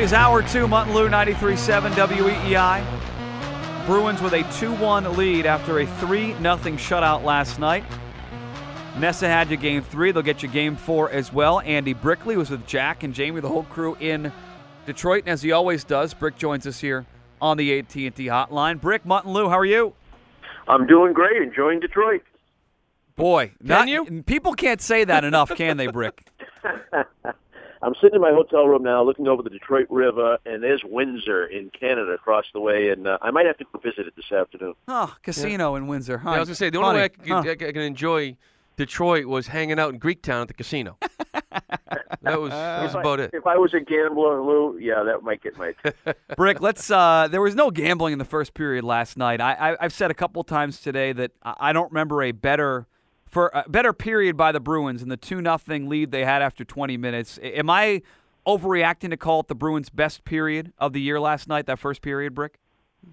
is hour two, Mutton Lou 93.7 WEEI. Bruins with a 2-1 lead after a 3-0 shutout last night. NESN had you game three. They'll get you game four as well. Andy Brickley was with Jack and Jamie, the whole crew in Detroit. And as he always does, Brick joins us here on the AT&T hotline. Brick, Mutton Lou, how are you? I'm doing great, enjoying Detroit. Boy, Can not, you? People can't say that enough, can they, Brick? I'm sitting in my hotel room now, looking over the Detroit River, and there's Windsor in Canada across the way, and uh, I might have to go visit it this afternoon. Oh, casino in Windsor. Huh? Yeah, I was gonna say the only way I can, Huh. I can enjoy Detroit was hanging out in Greektown at the casino. that was that was if, I, about it. if I was a gambler, Lou, yeah, that might get my. Brick, let's. Uh, there was no gambling in the first period last night. I, I, I've said a couple times today that I I don't remember a better for a better period by the Bruins and the two nothing lead they had after 20 minutes. Am I overreacting to call it the Bruins' best period of the year last night? That first period, Brick.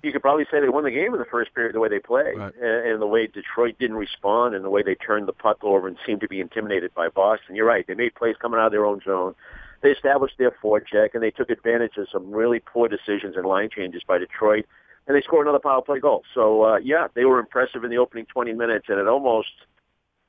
you could probably say they won the game in the first period the way they played, Right. and, and the way Detroit didn't respond, and the way they turned the puck over and seemed to be intimidated by Boston. You're right; they made plays coming out of their own zone. They established their forecheck, and they took advantage of some really poor decisions and line changes by Detroit, and they scored another power play goal. So uh, yeah, they were impressive in the opening 20 minutes, and it almost.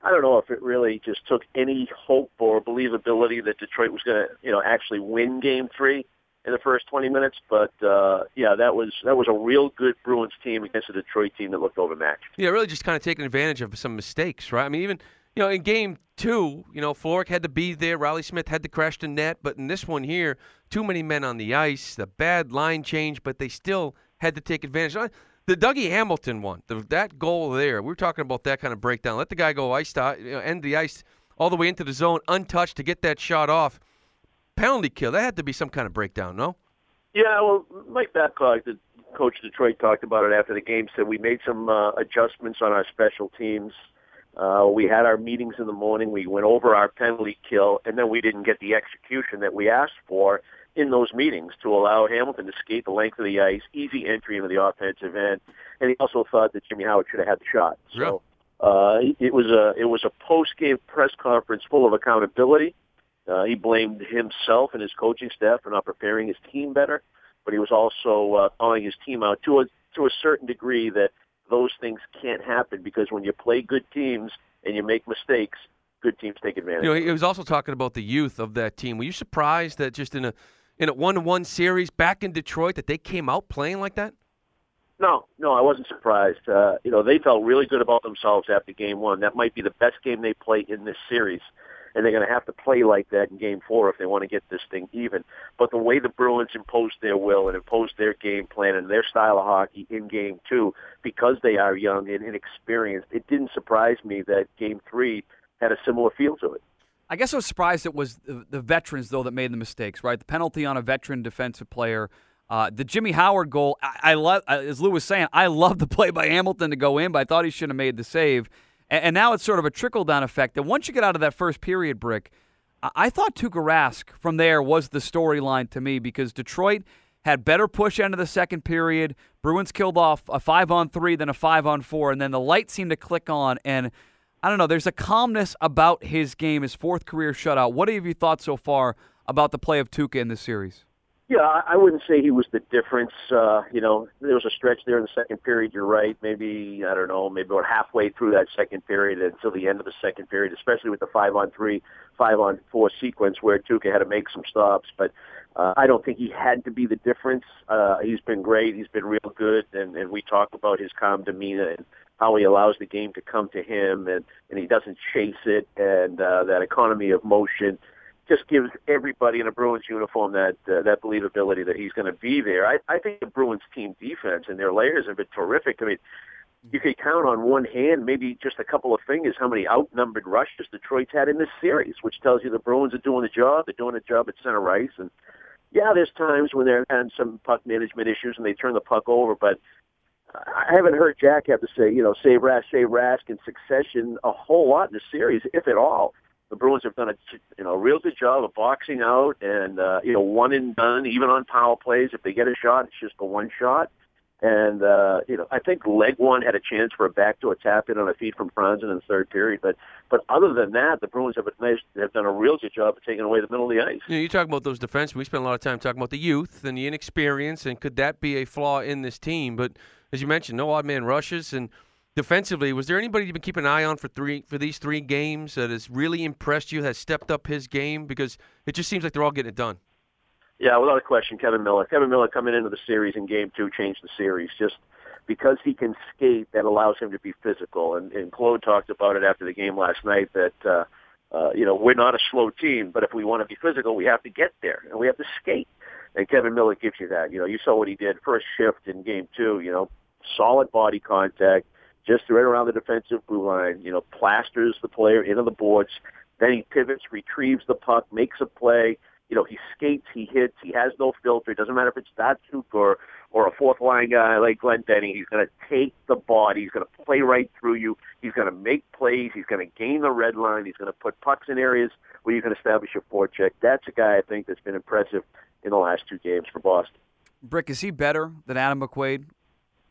I don't know if it really just took any hope or believability that Detroit was going to, you know, actually win Game Three in the first 20 minutes. But uh, yeah, that was that was a real good Bruins team against a Detroit team that looked overmatched. Yeah, really just kind of taking advantage of some mistakes, right? I mean, even you know in game two, you know Florek had to be there, Reilly Smith had to crash the net, but in this one here, too many men on the ice, the bad line change, but they still had to take advantage. Uh, The Dougie Hamilton one, the, that goal there, we were talking about that kind of breakdown. Let the guy go ice to, you know, end the ice all the way into the zone, untouched to get that shot off. Penalty kill. That had to be some kind of breakdown, no? Yeah, well, Mike Babcock, the coach Detroit, talked about it after the game. Said we made some uh, adjustments on our special teams. Uh, we had our meetings in the morning. We went over our penalty kill, and then we didn't get the execution that we asked for in those meetings to allow Hamilton to skate the length of the ice, easy entry into the offensive end, and he also thought that Jimmy Howard should have had the shot. So uh, it was a it was a post game press conference full of accountability. Uh, he blamed himself and his coaching staff for not preparing his team better, but he was also uh, calling his team out to a to a certain degree that those things can't happen because when you play good teams and you make mistakes, good teams take advantage. You know, he was also talking about the youth of that team. Were you surprised that just in a in a one-to-one series back in Detroit that they came out playing like that? No, no, I wasn't surprised. Uh, you know, they felt really good about themselves after game one. That might be the best game they play in this series. And they're going to have to play like that in game four if they want to get this thing even. But the way the Bruins imposed their will and imposed their game plan and their style of hockey in game two, because they are young and inexperienced, it didn't surprise me that game three had a similar feel to it. I guess I was surprised it was the, the veterans though that made the mistakes. Right, the penalty on a veteran defensive player. Uh, the Jimmy Howard goal, I, I love, as Lou was saying, I love the play by Hamilton to go in, but I thought he should have made the save. And, and now it's sort of a trickle down effect. And once you get out of that first period, Brick, I, I thought Tuukka Rask from there was the storyline to me because Detroit had better push of the second period. Bruins killed off a five on three, then a five on four, and then the light seemed to click on. And I don't know, there's a calmness about his game, his fourth career shutout. What have you thought so far about the play of Tuukka in this series? Yeah, I wouldn't say he was the difference. Uh, you know, there was a stretch there in the second period. You're right. Maybe I don't know. Maybe about halfway through that second period until the end of the second period, especially with the five on three, five on four sequence where Tuukka had to make some stops. But uh, I don't think he had to be the difference. Uh, he's been great. He's been real good, and, and we talk about his calm demeanor and how he allows the game to come to him, and and he doesn't chase it, and uh, that economy of motion just gives everybody in a Bruins uniform that uh, that believability that he's going to be there. I, I think the Bruins team defense and their layers have been terrific. I mean, you could count on one hand, maybe just a couple of fingers, how many outnumbered rushes Detroit's had in this series, which tells you the Bruins are doing the job. They're doing a job at center ice, and yeah, there's times when they're having some puck management issues and they turn the puck over, but I haven't heard Jack have to say, you know, save Rask, save Rask in succession a whole lot in the series, if at all the Bruins have done a you know real good job of boxing out and uh, you know one and done even on power plays. If they get a shot, it's just a one shot. And uh, you know, I think Legwand had a chance for a backdoor tap in on a feed from Franzen in the third period. But but other than that, the Bruins have, nice, have done a real good job of taking away the middle of the ice. You, know, you talk about those defensemen. We spent a lot of time talking about the youth and the inexperience, and could that be a flaw in this team? But as you mentioned, no odd man rushes and defensively, was there anybody you've been keeping an eye on for three for these three games that has really impressed you, has stepped up his game? Because it just seems like they're all getting it done. Yeah, without a question, Kevan Miller. Kevan Miller coming into the series in Game Two changed the series. Just because he can skate, that allows him to be physical. And, and Claude talked about it after the game last night that uh, uh, you know we're not a slow team, but if we want to be physical, we have to get there and we have to skate. And Kevan Miller gives you that. You know, you saw what he did first shift in Game Two. You know, solid body contact, just right around the defensive blue line. You know, plasters the player into the boards. Then he pivots, retrieves the puck, makes a play you know, he skates, he hits, he has no filter. It doesn't matter if it's Datsyuk or or a fourth line guy like Glendening. He's going to take the body. He's going to play right through you. He's going to make plays. He's going to gain the red line. He's going to put pucks in areas where you can establish your forecheck. That's a guy I think that's been impressive in the last two games for Boston. Brick, is he better than Adam McQuaid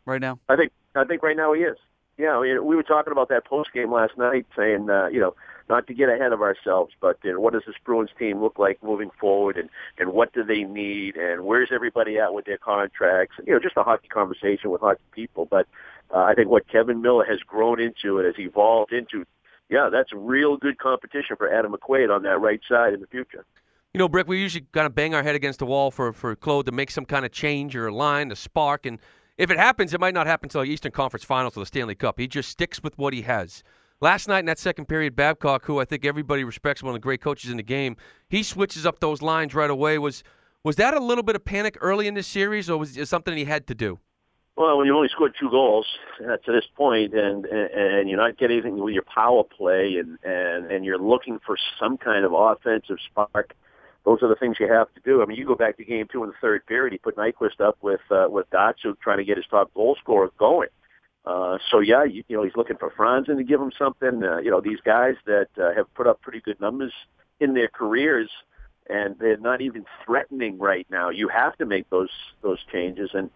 right now? I think I think right now he is. Yeah, we were talking about that post game last night, saying uh, you know not to get ahead of ourselves, but you know, what does this Bruins team look like moving forward, and and what do they need, and where's everybody at with their contracts, and, you know, just a hockey conversation with hockey people. But uh, I think what Kevan Miller has grown into and has evolved into, yeah, that's real good competition for Adam McQuaid on that right side in the future. You know, Brick, we usually kind of bang our head against the wall for for Claude to make some kind of change or a line, a spark, and if it happens, it might not happen until the Eastern Conference Finals or the Stanley Cup. He just sticks with what he has. Last night in that second period, Babcock, who I think everybody respects, one of the great coaches in the game, he switches up those lines right away. Was was that a little bit of panic early in this series, or was it something he had to do? Well, when you only scored two goals uh, to this point, and, and and you're not getting anything with your power play, and and and you're looking for some kind of offensive spark, those are the things you have to do. I mean, you go back to game two in the third period, he put Nyquist up with uh, with Datsyuk trying to get his top goal scorer going. Uh, so yeah, you, you know he's looking for Franzen to give him something. Uh, you know these guys that uh, have put up pretty good numbers in their careers, and they're not even threatening right now. You have to make those those changes, and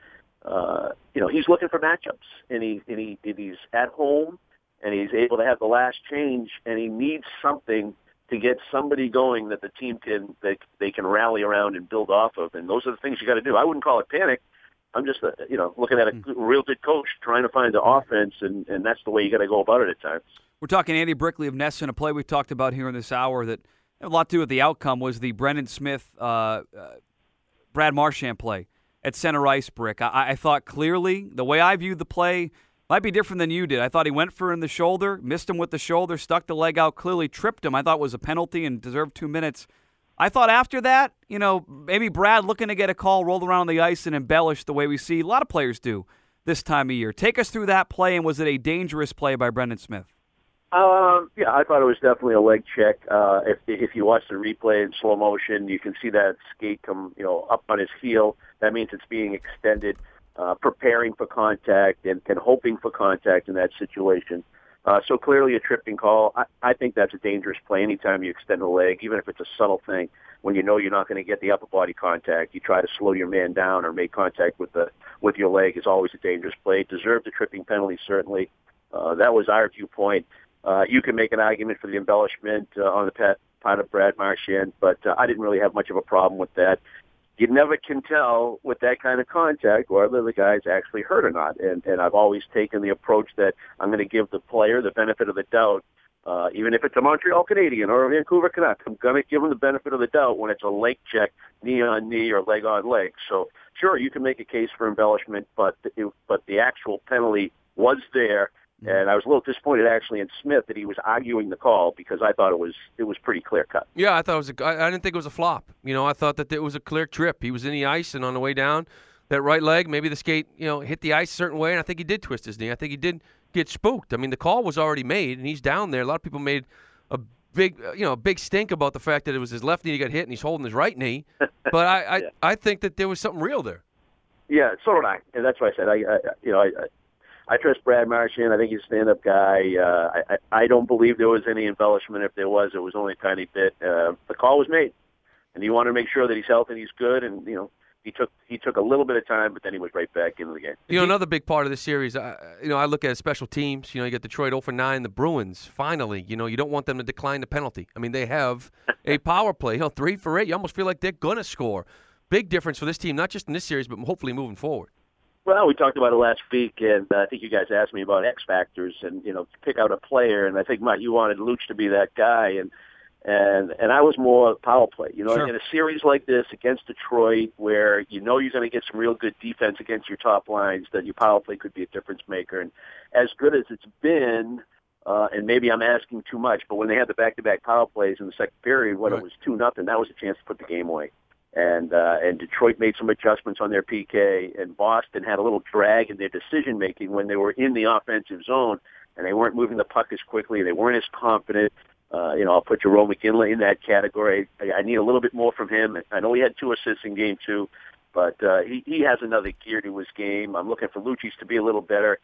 uh, you know he's looking for matchups, and he and he and he's at home, and he's able to have the last change, and he needs something to get somebody going that the team can that they can rally around and build off of, and those are the things you got to do. I wouldn't call it panic. I'm just, uh, you know, looking at a hmm. real good coach trying to find the offense, and, and that's the way you got to go about it at times. We're talking Andy Brickley of NESN, a play we've talked about here in this hour that had a lot to do with the outcome was the Brendan Smith, uh, uh, Brad Marchand play at center ice brick. I, I thought clearly the way I viewed the play might be different than you did. I thought he went for in the shoulder, missed him with the shoulder, stuck the leg out, clearly tripped him. I thought was a penalty and deserved two minutes. I thought after that, you know, maybe Brad looking to get a call, roll around on the ice and embellish the way we see a lot of players do this time of year. Take us through that play, and was it a dangerous play by Brendan Smith? Um, yeah, I thought it was definitely a leg check. Uh, if if you watch the replay in slow motion, you can see that skate come, you know, up on his heel. That means it's being extended, uh, preparing for contact and, and hoping for contact in that situation. Uh, so clearly a tripping call. I, I think that's a dangerous play anytime you extend the leg, even if it's a subtle thing. When you know you're not going to get the upper body contact, you try to slow your man down or make contact with the with your leg is always a dangerous play. Deserved a tripping penalty certainly. Uh, that was our viewpoint. Uh, you can make an argument for the embellishment uh, on the part of Brad Marchand, but uh, I didn't really have much of a problem with that you never can tell with that kind of contact whether the guy's actually hurt or not. And and I've always taken the approach that I'm going to give the player the benefit of the doubt, uh, even if it's a Montreal Canadian or a Vancouver Canuck. I'm going to give him the benefit of the doubt when it's a leg check, knee on knee or leg on leg. So sure, you can make a case for embellishment, but the, but the actual penalty was there Mm-hmm. and I was a little disappointed actually in Smith that he was arguing the call because I thought it was it was pretty clear cut. Yeah, I thought it was. A, I, I didn't think it was a flop. You know, I thought that it was a clear trip. He was in the ice and on the way down, that right leg, maybe the skate, you know, hit the ice a certain way, and I think he did twist his knee. I think he did get spooked. I mean, the call was already made, and he's down there. A lot of people made a big, uh, you know, a big stink about the fact that it was his left knee that got hit and he's holding his right knee. But I, I, yeah. I think that there was something real there. Yeah, so did I, and that's why I said I, I you know, I, I trust Brad Marchand. I think he's a stand-up guy. Uh, I, I don't believe there was any embellishment. If there was, it was only a tiny bit. Uh, the call was made, and you want to make sure that he's healthy and he's good. And you know, he took he took a little bit of time, but then he was right back into the game. You know, another big part of this series, uh, you know, I look at special teams. You know, you get Detroit 0 for 9, the Bruins. Finally, you know, you don't want them to decline the penalty. I mean, they have a power play. You know, three for eight. You almost feel like they're gonna score. Big difference for this team, not just in this series, but hopefully moving forward. Well, we talked about it last week, and uh, I think you guys asked me about X factors and you know pick out a player, and I think Mike, you wanted Luch to be that guy, and and and I was more power play. You know, Sure. in a series like this against Detroit, where you know you're going to get some real good defense against your top lines, that your power play could be a difference maker. And as good as it's been, uh, and maybe I'm asking too much, but when they had the back-to-back power plays in the second period, when Right. it was two nothing, that was a chance to put the game away. And uh, and Detroit made some adjustments on their PK, and Boston had a little drag in their decision making when they were in the offensive zone, and they weren't moving the puck as quickly, they weren't as confident. Uh, you know, I'll put Jarome Iginla in that category. I, I need a little bit more from him. I know he had two assists in game two, but uh, he, he has another gear to his game. I'm looking for Lucic to be a little better.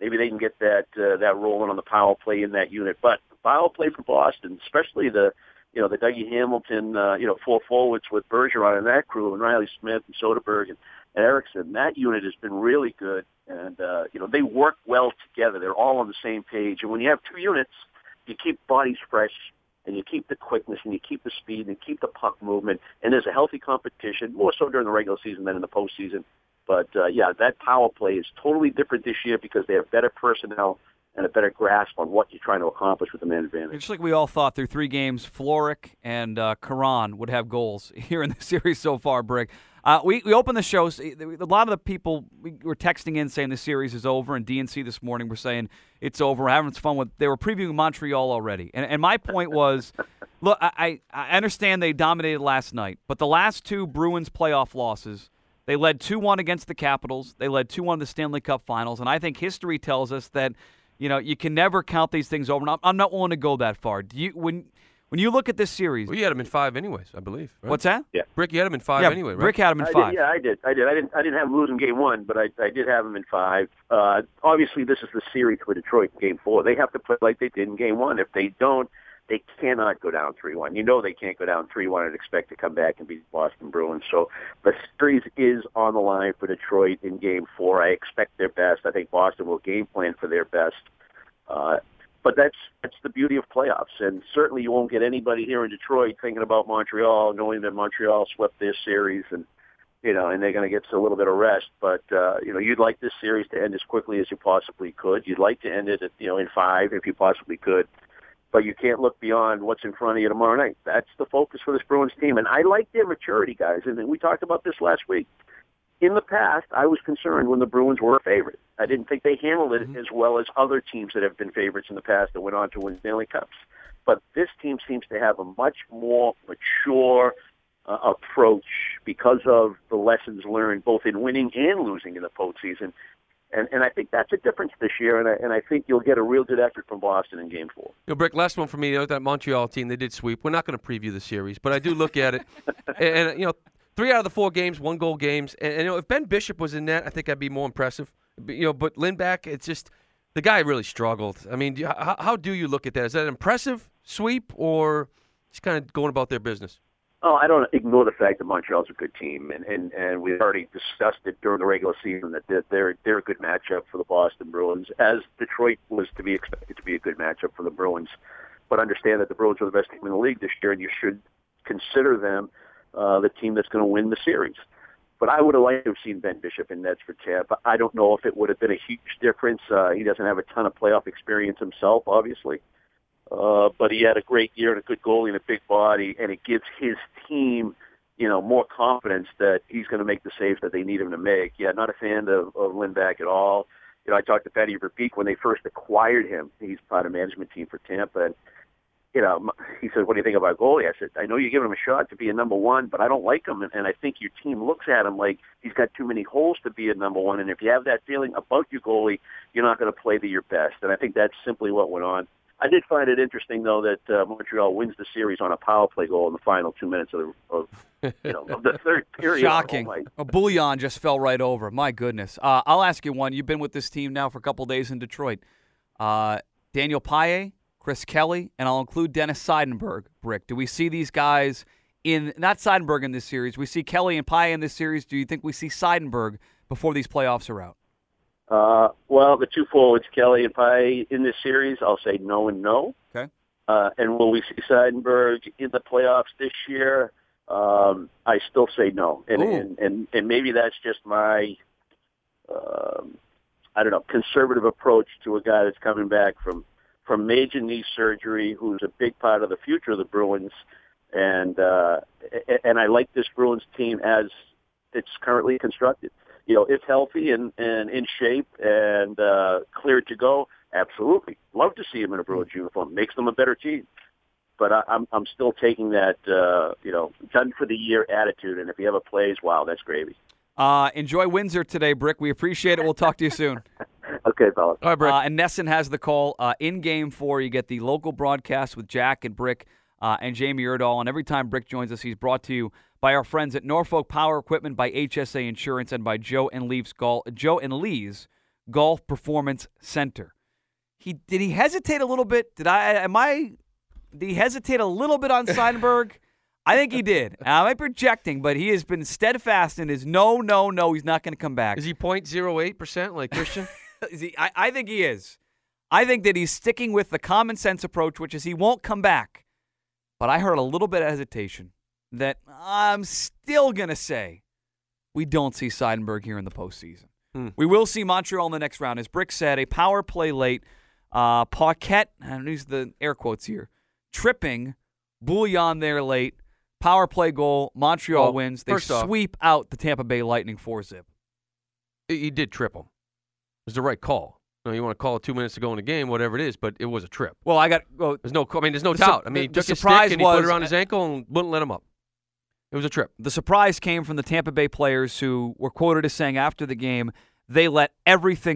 Maybe they can get that uh, that rolling on the power play in that unit. But power play for Boston, especially the you know the Dougie Hamilton, uh, you know four forwards with Bergeron and that crew, and Reilly Smith and Soderberg and, and Eriksson. That unit has been really good, and uh, you know they work well together. They're all on the same page, and when you have two units, you keep bodies fresh. And you keep the quickness, and you keep the speed, and keep the puck movement, and there's a healthy competition, more so during the regular season than in the postseason. But uh, yeah, that power play is totally different this year because they have better personnel and a better grasp on what you're trying to accomplish with the man advantage. Just like we all thought through three games, Florek and uh, Karan would have goals here in the series so far, Brick. Uh, we, we opened the show. A lot of the people we were texting in saying the series is over, and DNC this morning were saying it's over. We're having fun with. They were previewing Montreal already, and, and my point was, look, I, I understand they dominated last night, but the last two Bruins playoff losses, they led two one against the Capitals. They led two one the Stanley Cup Finals, and I think history tells us that you know you can never count these things over. And I'm, I'm not willing to go that far. Do you when when you look at this series? Well, you had him in five, anyways, I believe. Right? What's that? Yeah, Brick? You had him in five yeah, anyway, right? Rick had him in I five. Did, yeah, I did. I did. I didn't. I didn't have him losing game one, but I, I did have him in five. Uh, obviously, this is the series for Detroit in game four. They have to play like they did in game one. If they don't, they cannot go down three one. You know they can't go down three one and expect to come back and beat Boston Bruins. So the series is on the line for Detroit in game four. I expect their best. I think Boston will game plan for their best. Uh, but that's that's the beauty of playoffs, and certainly you won't get anybody here in Detroit thinking about Montreal, knowing that Montreal swept their series, and you know, and they're going to get a little bit of rest. But uh, you know, you'd like this series to end as quickly as you possibly could. You'd like to end it, at, you know, in five if you possibly could. But you can't look beyond what's in front of you tomorrow night. That's the focus for this Bruins team, and I like their maturity, guys. And we talked about this last week. In the past, I was concerned when the Bruins were a favorite. I didn't think they handled it as well as other teams that have been favorites in the past that went on to win Stanley Cups. But this team seems to have a much more mature uh, approach because of the lessons learned both in winning and losing in the postseason. And, and I think that's a difference this year, and I, and I think you'll get a real good effort from Boston in Game Four. You know, Brick, last one for me. You know, that Montreal team, they did sweep. We're not going to preview the series, but I do look at it, and, and you know, three out of the four games, one goal games. And, and, you know, if Ben Bishop was in net, I think I'd be more impressive. But, you know, but Lindback, it's just the guy really struggled. I mean, do you- how, how do you look at that? Is that an impressive sweep, or just kind of going about their business? Oh, I don't ignore the fact that Montreal's a good team, and and and we've already discussed it during the regular season that they're they're, they're a good matchup for the Boston Bruins, as Detroit was to be expected to be a good matchup for the Bruins. But understand that the Bruins are the best team in the league this year, and you should consider them uh, the team that's going to win the series. But I would have liked to have seen Ben Bishop in Nets for Tampa. I don't know if it would have been a huge difference. Uh, he doesn't have a ton of playoff experience himself, obviously. Uh, Uh, but he had a great year and a good goalie and a big body, and it gives his team, you know, more confidence that he's going to make the saves that they need him to make. Yeah, not a fan of, of Lindback at all. You know, I talked to Patty Verbeek when they first acquired him. He's part of management team for Tampa, and you know, he said, "What do you think about goalie?" I said, "I know you're giving him a shot to be a number one, but I don't like him, and, and I think your team looks at him like he's got too many holes to be a number one. And if you have that feeling about your goalie, you're not going to play to your best. And I think that's simply what went on. I did find it interesting, though, that uh, Montreal wins the series on a power play goal in the final two minutes of the of, you know, of the third period. Shocking. Oh, a Bouillon just fell right over. My goodness. Uh, I'll ask you one. You've been with this team now for a couple days in Detroit. Uh, Daniel Paille, Chris Kelly, and I'll include Dennis Seidenberg. Brick. Do we see these guys in not Seidenberg in this series. We see Kelly and Paille in this series. Do you think we see Seidenberg before these playoffs are out? Uh, well, the two forwards, Kelly and Paille, in this series, I'll say no and no. Okay. Uh, and will we see Seidenberg in the playoffs this year? Um, I still say no. And, and, and, and maybe that's just my, um, I don't know, conservative approach to a guy that's coming back from, from major knee surgery, who's a big part of the future of the Bruins. And, uh, and I like this Bruins team as it's currently constructed you know, if healthy and, and in shape and uh, cleared to go, absolutely. Love to see him in a Bruins uniform. Makes them a better team. But I, I'm I'm still taking that uh, you know done for the year attitude. And if he ever plays, wow, that's gravy. Uh, enjoy Windsor today, Brick. We appreciate it. We'll talk to you soon. Okay, fellas. All right, Brick. Uh, and NESN has the call uh, in game four. You get the local broadcast with Jack and Brick uh, and Jamie Erdahl. And every time Brick joins us, he's brought to you by our friends at Norfolk Power Equipment, by HSA Insurance, and by Joe and Leigh's Golf. Joe and Leigh's Golf Performance Center. He did he hesitate a little bit? Did I? Am I? Did he hesitate a little bit on Seidenberg? I think he did. Am I might be projecting, but he has been steadfast in his no, no, no. He's not going to come back. Is he 0.08 percent like Christian? Is he, I, I think he is. I think that he's sticking with the common sense approach, which is he won't come back. But I heard a little bit of hesitation that I'm still going to say we don't see Seidenberg here in the postseason. Hmm. We will see Montreal in the next round. As Brick said, a power play late. Uh, Paquette, and use the air quotes here, tripping, Bouillon there late, power play goal, Montreal Well, wins. They first off- sweep out the Tampa Bay Lightning 4 zip. he he did trip him. It was the right call. You, know, you want to call it two minutes to go in the game, whatever it is, but it was a trip. Well, I got. Well, There's no, I mean, there's no The doubt. I mean, he the- took the his stick and he put it around his ankle and wouldn't let him up. It was a trip. The surprise came from the Tampa Bay players who were quoted as saying after the game, they let everything